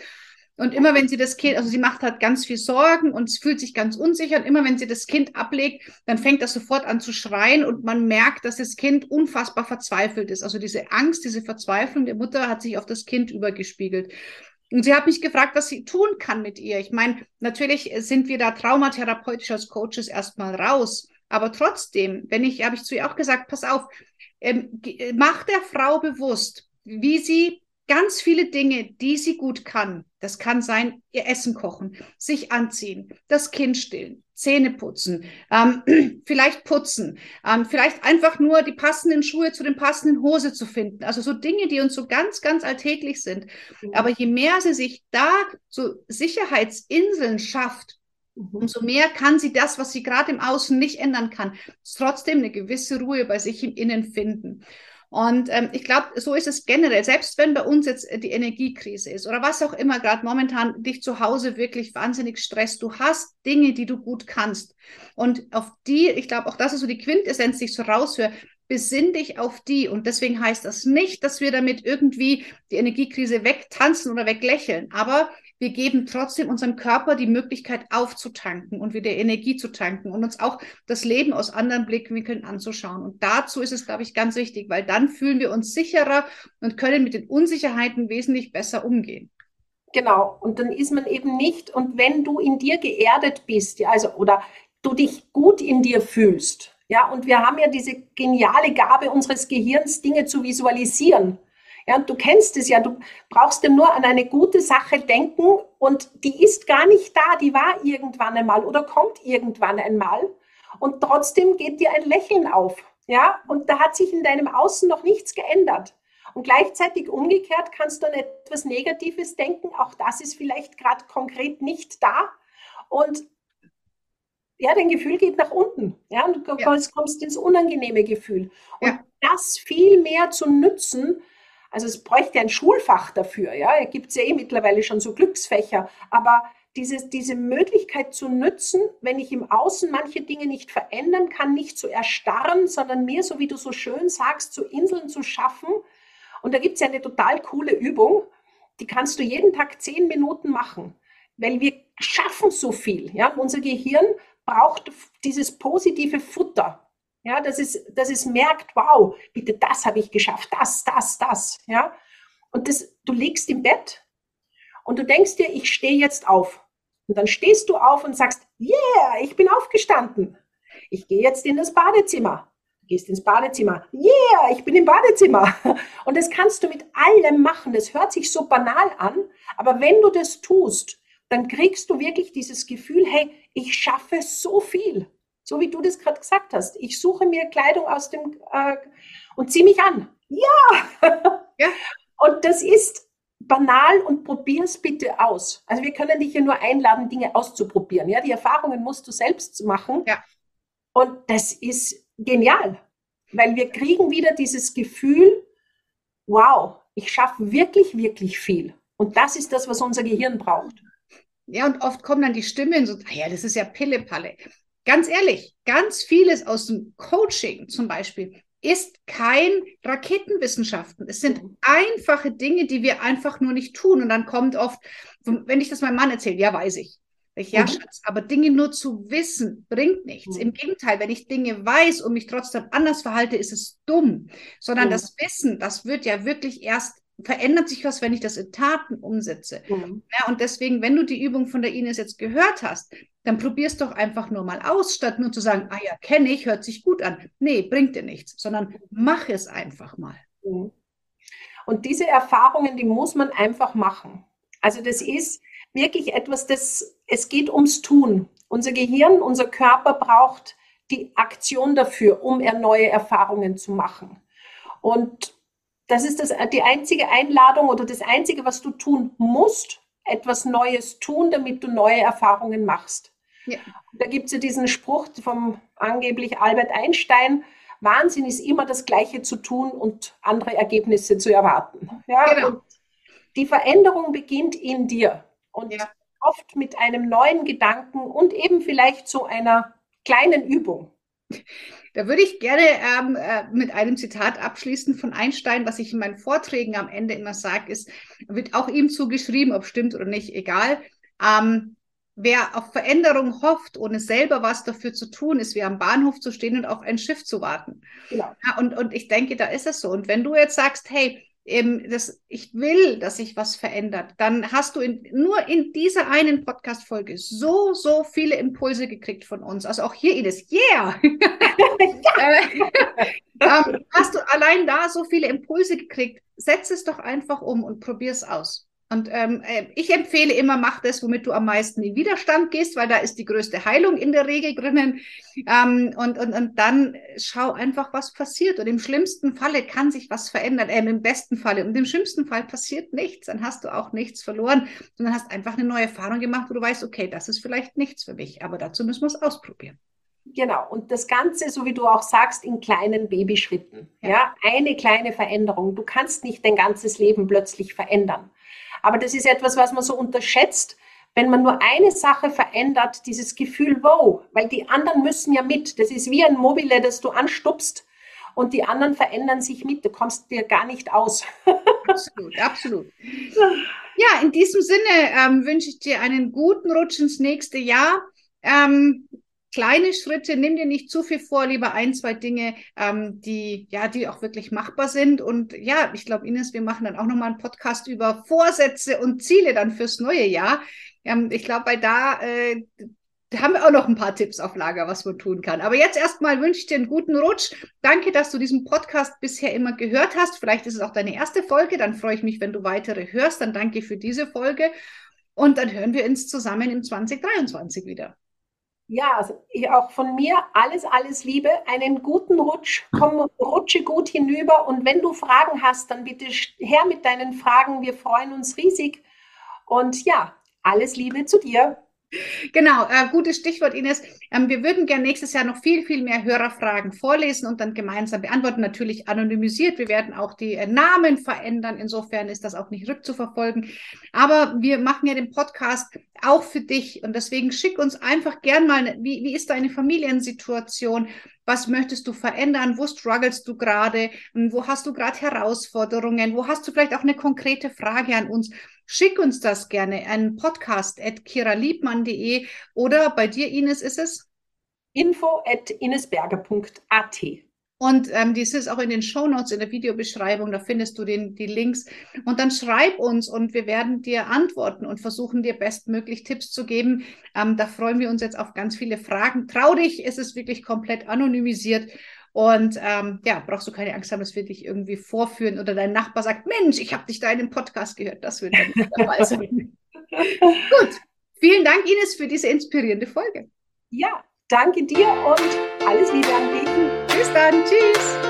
Und immer wenn sie das Kind, also sie macht halt ganz viel Sorgen und fühlt sich ganz unsicher. Und immer wenn sie das Kind ablegt, dann fängt das sofort an zu schreien und man merkt, dass das Kind unfassbar verzweifelt ist. Also diese Angst, diese Verzweiflung der Mutter hat sich auf das Kind übergespiegelt. Und sie hat mich gefragt, was sie tun kann mit ihr. Ich meine, natürlich sind wir da traumatherapeutisch als Coaches erstmal raus. Aber trotzdem, wenn ich, habe ich zu ihr auch gesagt, pass auf, ähm, mach der Frau bewusst, wie sie ganz viele Dinge, die sie gut kann. Das kann sein, ihr Essen kochen, sich anziehen, das Kind stillen, Zähne putzen, ähm, (clears throat) vielleicht putzen, ähm, vielleicht einfach nur die passenden Schuhe zu den passenden Hose zu finden. Also so Dinge, die uns so ganz, ganz alltäglich sind. Mhm. Aber je mehr sie sich da so Sicherheitsinseln schafft, mhm. umso mehr kann sie das, was sie gerade im Außen nicht ändern kann, trotzdem eine gewisse Ruhe bei sich im Innen finden. Und ähm, ich glaube, so ist es generell. Selbst wenn bei uns jetzt die Energiekrise ist oder was auch immer gerade momentan dich zu Hause wirklich wahnsinnig stresst, du hast Dinge, die du gut kannst. Und auf die, ich glaube, auch das ist so die Quintessenz, die ich so raushöre, besinn dich auf die. Und deswegen heißt das nicht, dass wir damit irgendwie die Energiekrise wegtanzen oder weglächeln. Aber wir geben trotzdem unserem Körper die Möglichkeit aufzutanken und wieder Energie zu tanken und uns auch das Leben aus anderen Blickwinkeln anzuschauen. Und dazu ist es, glaube ich, ganz wichtig, weil dann fühlen wir uns sicherer und können mit den Unsicherheiten wesentlich besser umgehen. Genau, und dann ist man eben nicht, und wenn du in dir geerdet bist, ja, also, oder du dich gut in dir fühlst, ja, und wir haben ja diese geniale Gabe unseres Gehirns, Dinge zu visualisieren. Ja, und du kennst es ja, du brauchst ja nur an eine gute Sache denken und die ist gar nicht da, die war irgendwann einmal oder kommt irgendwann einmal und trotzdem geht dir ein Lächeln auf. Ja, und da hat sich in deinem Außen noch nichts geändert. Und gleichzeitig umgekehrt kannst du an etwas Negatives denken, auch das ist vielleicht gerade konkret nicht da. Und ja, dein Gefühl geht nach unten. Ja, und du ja. kommst ins unangenehme Gefühl. Und ja. das viel mehr zu nützen, also es bräuchte ein Schulfach dafür, ja. Gibt ja eh mittlerweile schon so Glücksfächer. Aber dieses, diese Möglichkeit zu nützen, wenn ich im Außen manche Dinge nicht verändern kann, nicht zu erstarren, sondern mir, so wie du so schön sagst, zu Inseln zu schaffen. Und da gibt es ja eine total coole Übung, die kannst du jeden Tag zehn Minuten machen, weil wir schaffen so viel. Ja? Unser Gehirn braucht dieses positive Futter. Ja, dass es, dass es merkt, wow, bitte, das habe ich geschafft, das, das, das. Ja, und das, du liegst im Bett und du denkst dir, ich stehe jetzt auf. Und dann stehst du auf und sagst, yeah, ich bin aufgestanden. Ich gehe jetzt in das Badezimmer. Du gehst ins Badezimmer. Yeah, ich bin im Badezimmer. (laughs) Und das kannst du mit allem machen. Das hört sich so banal an, aber wenn du das tust, dann kriegst du wirklich dieses Gefühl, hey, ich schaffe so viel. So wie du das gerade gesagt hast. Ich suche mir Kleidung aus dem äh, und ziehe mich an. Ja. ja. (laughs) Und das ist banal und probier es bitte aus. Also wir können dich hier nur einladen, Dinge auszuprobieren. Ja, die Erfahrungen musst du selbst machen. Ja. Und das ist genial, weil wir kriegen wieder dieses Gefühl, wow, ich schaffe wirklich, wirklich viel. Und das ist das, was unser Gehirn braucht. Ja, und oft kommen dann die Stimmen so, ah ja, das ist ja Pille-Palle. Ganz ehrlich, ganz vieles aus dem Coaching zum Beispiel ist kein Raketenwissenschaften. Es sind mhm. einfache Dinge, die wir einfach nur nicht tun. Und dann kommt oft, wenn ich das meinem Mann erzähle, ja, weiß ich. Ich, ja, mhm. Schatz, aber Dinge nur zu wissen bringt nichts. Mhm. Im Gegenteil, wenn ich Dinge weiß und mich trotzdem anders verhalte, ist es dumm. Sondern das Wissen, das wird ja wirklich erst verändert sich was, wenn ich das in Taten umsetze. Mhm. Ja, und deswegen, wenn du die Übung von der Ines jetzt gehört hast, dann probier's doch einfach nur mal aus, statt nur zu sagen, ah ja, kenne ich, hört sich gut an. Nee, bringt dir nichts, sondern mach es einfach mal. Mhm. Und diese Erfahrungen, die muss man einfach machen. Also das ist wirklich etwas, das, es geht ums Tun. Unser Gehirn, unser Körper braucht die Aktion dafür, um er neue Erfahrungen zu machen. Und das ist das, die einzige Einladung oder das Einzige, was du tun musst, etwas Neues tun, damit du neue Erfahrungen machst. Ja. Da gibt es ja diesen Spruch vom angeblich Albert Einstein, Wahnsinn ist immer das Gleiche zu tun und andere Ergebnisse zu erwarten. Ja, genau. die Veränderung beginnt in dir. Und ja. oft mit einem neuen Gedanken und eben vielleicht so einer kleinen Übung. Da würde ich gerne ähm, äh, mit einem Zitat abschließen von Einstein, was ich in meinen Vorträgen am Ende immer sage, ist, wird auch ihm zugeschrieben, ob stimmt oder nicht, egal. Ähm, wer auf Veränderung hofft, ohne selber was dafür zu tun, ist wie am Bahnhof zu stehen und auf ein Schiff zu warten. Genau. Ja, und, und ich denke, da ist es so. Und wenn du jetzt sagst, hey, eben das, ich will, dass sich was verändert, dann hast du in, nur in dieser einen Podcast-Folge so, so viele Impulse gekriegt von uns. Also auch hier, Ines, yeah! Äh, (laughs) ähm, hast du allein da so viele Impulse gekriegt? Setz es doch einfach um und probier es aus. Und ähm, äh, ich empfehle immer, mach das, womit du am meisten in Widerstand gehst, weil da ist die größte Heilung in der Regel drinnen. Ähm, und, und, und dann schau einfach, was passiert. Und im schlimmsten Falle kann sich was verändern, äh, im besten Falle. Und im schlimmsten Fall passiert nichts. Dann hast du auch nichts verloren, sondern hast einfach eine neue Erfahrung gemacht, wo du weißt, okay, das ist vielleicht nichts für mich, aber dazu müssen wir es ausprobieren. Genau, und das Ganze, so wie du auch sagst, in kleinen Babyschritten. Ja. ja, eine kleine Veränderung. Du kannst nicht dein ganzes Leben plötzlich verändern. Aber das ist etwas, was man so unterschätzt, wenn man nur eine Sache verändert, dieses Gefühl, wow, weil die anderen müssen ja mit. Das ist wie ein Mobile, das du anstupst und die anderen verändern sich mit. Du kommst dir gar nicht aus. (laughs) absolut, absolut. Ja, in diesem Sinne ähm, wünsche ich dir einen guten Rutsch ins nächste Jahr. Ähm, kleine Schritte, nimm dir nicht zu viel vor, lieber ein, zwei Dinge, ähm, die ja, die auch wirklich machbar sind. Und ja, ich glaube, Ines, wir machen dann auch nochmal einen Podcast über Vorsätze und Ziele dann fürs neue Jahr. Ähm, ich glaube, weil da, äh, da haben wir auch noch ein paar Tipps auf Lager, was man tun kann. Aber jetzt erstmal wünsche ich dir einen guten Rutsch. Danke, dass du diesen Podcast bisher immer gehört hast. Vielleicht ist es auch deine erste Folge. Dann freue ich mich, wenn du weitere hörst. Dann danke für diese Folge. Und dann hören wir uns zusammen im 2023 wieder. Ja, also auch von mir alles, alles Liebe, einen guten Rutsch, komm, rutsche gut hinüber und wenn du Fragen hast, dann bitte her mit deinen Fragen, wir freuen uns riesig und ja, alles Liebe zu dir. Genau, äh, gutes Stichwort, Ines. Ähm, wir würden gerne nächstes Jahr noch viel, viel mehr Hörerfragen vorlesen und dann gemeinsam beantworten. Natürlich anonymisiert. Wir werden auch die äh, Namen verändern. Insofern ist das auch nicht rückzuverfolgen. Aber wir machen ja den Podcast auch für dich und deswegen schick uns einfach gern mal, wie, wie ist deine Familiensituation? Was möchtest du verändern? Wo struggles du gerade? Wo hast du gerade Herausforderungen? Wo hast du vielleicht auch eine konkrete Frage an uns? Schick uns das gerne an podcast.kiraliebmann.de oder bei dir, Ines, ist es? info at inesberger.at. Und ähm, dies ist auch in den Show Notes in der Videobeschreibung, da findest du den, die Links. Und dann schreib uns und wir werden dir antworten und versuchen dir bestmöglich Tipps zu geben. Ähm, da freuen wir uns jetzt auf ganz viele Fragen. Trau dich, es ist wirklich komplett anonymisiert. Und ähm, ja, brauchst du keine Angst haben, dass wir dich irgendwie vorführen oder dein Nachbar sagt, Mensch, ich habe dich da in dem Podcast gehört. Das wird dann nicht dabei sein. Gut, vielen Dank, Ines, für diese inspirierende Folge. Ja, danke dir und alles Liebe an dich. Bis dann, tschüss.